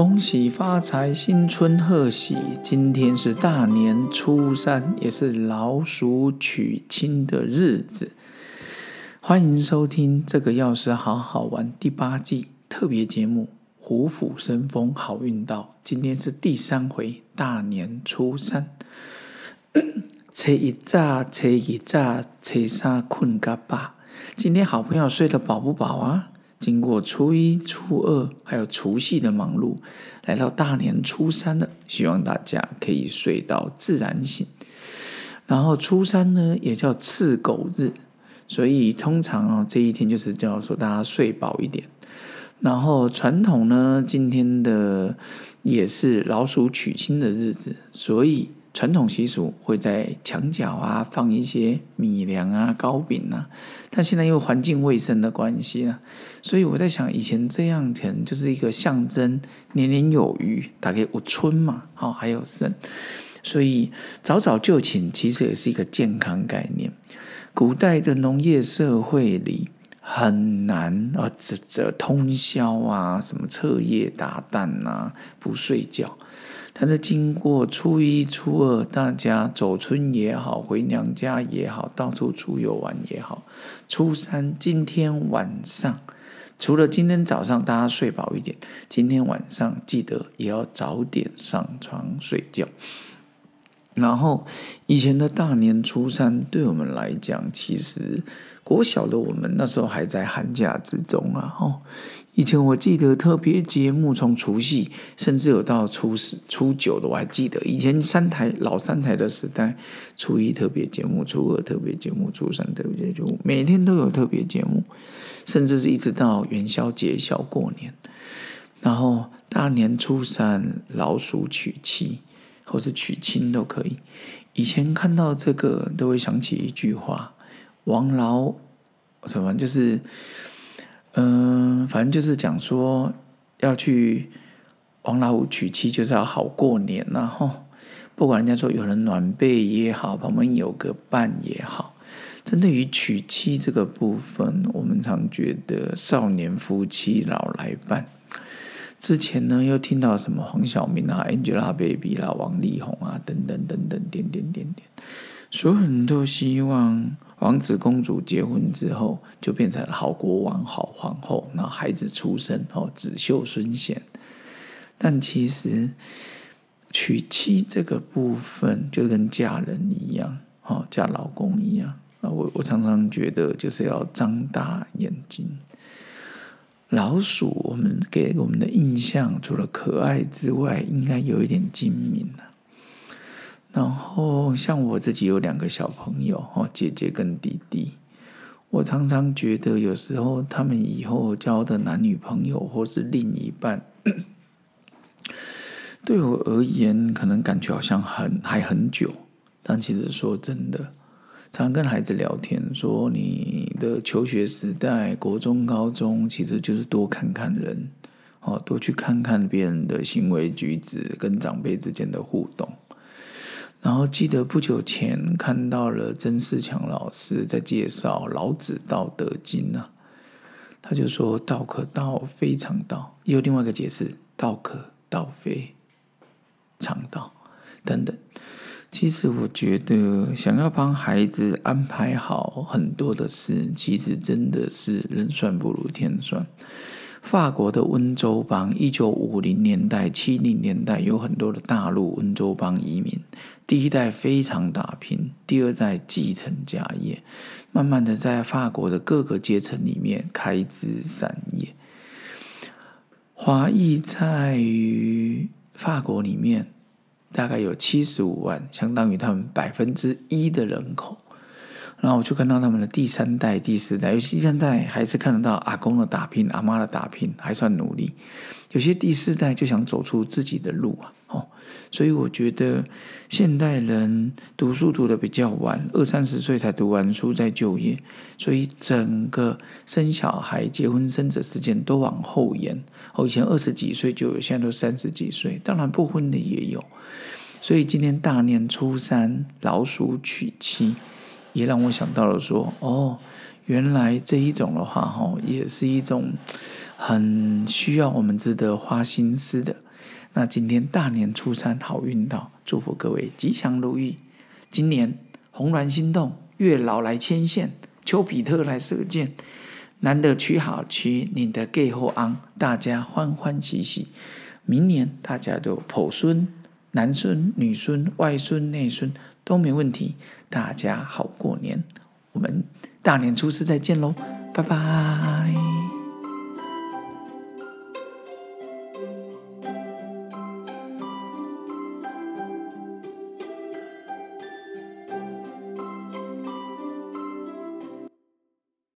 恭喜发财，新春贺喜！今天是大年初三，也是老鼠娶亲的日子。欢迎收听这个钥匙好好玩第八季特别节目《虎虎生风，好运到》。今天是第三回，大年初三。初一早，初二早，初三困个饱。今天好朋友睡得饱不饱啊？经过初一、初二，还有除夕的忙碌，来到大年初三了。希望大家可以睡到自然醒。然后初三呢，也叫赤狗日，所以通常啊，这一天就是叫做大家睡饱一点。然后传统呢，今天的也是老鼠娶亲的日子，所以。传统习俗会在墙角啊放一些米粮啊、糕饼啊，但现在因为环境卫生的关系呢，所以我在想，以前这样可能就是一个象征年年有余，大概五春嘛，好还有剩，所以早早就寝其实也是一个健康概念。古代的农业社会里很难啊，这这通宵啊，什么彻夜达旦呐，不睡觉。但是经过初一、初二，大家走村也好，回娘家也好，到处出游玩也好。初三今天晚上，除了今天早上大家睡饱一点，今天晚上记得也要早点上床睡觉。然后以前的大年初三，对我们来讲，其实国小的我们那时候还在寒假之中啊，哦。以前我记得特别节目从除夕，甚至有到初十、初九的，我还记得。以前三台老三台的时代，初一特别节目，初二特别节目，初三特别节目，每天都有特别节目，甚至是一直到元宵节、小过年，然后大年初三老鼠娶妻，或是娶亲都可以。以前看到这个，都会想起一句话：王老什么就是。嗯，反正就是讲说要去王老五娶妻，就是要好过年呐吼。不管人家说有人暖被也好，旁边有个伴也好，针对于娶妻这个部分，我们常觉得少年夫妻老来伴。之前呢，又听到什么黄晓明啊、Angelababy 啦、王力宏啊等等等等点点点点。所有人都希望王子公主结婚之后就变成好国王、好皇后，那孩子出生哦，子秀孙贤。但其实娶妻这个部分就跟嫁人一样，哦，嫁老公一样。啊，我我常常觉得就是要张大眼睛。老鼠，我们给我们的印象除了可爱之外，应该有一点精明啊。然后像我自己有两个小朋友哦，姐姐跟弟弟，我常常觉得有时候他们以后交的男女朋友或是另一半，对我而言可能感觉好像很还很久，但其实说真的，常跟孩子聊天说，你的求学时代，国中、高中其实就是多看看人哦，多去看看别人的行为举止跟长辈之间的互动。然后记得不久前看到了曾仕强老师在介绍《老子道德经》呢，他就说“道可道，非常道”，也有另外一个解释“道可道，非常道”等等。其实我觉得，想要帮孩子安排好很多的事，其实真的是人算不如天算。法国的温州邦，一九五零年代、七零年代有很多的大陆温州邦移民。第一代非常打拼，第二代继承家业，慢慢的在法国的各个阶层里面开枝散叶。华裔在于法国里面大概有七十五万，相当于他们百分之一的人口。然后我就看到他们的第三代、第四代，有些第三代还是看得到阿公的打拼、阿妈的打拼，还算努力；有些第四代就想走出自己的路啊，哦，所以我觉得现代人读书读的比较晚，二三十岁才读完书再就业，所以整个生小孩、结婚生子时间都往后延。哦，以前二十几岁就有，现在都三十几岁，当然不婚的也有。所以今天大年初三，老鼠娶妻。也让我想到了说，哦，原来这一种的话，哈，也是一种很需要我们值得花心思的。那今天大年初三好运到，祝福各位吉祥如意。今年红鸾心动，月老来牵线，丘比特来射箭，难得娶好娶你的 gay 后昂，大家欢欢喜喜。明年大家都抱孙、男孙、女孙、外孙、内孙都没问题，大家好过年。我们大年初四再见喽，拜拜。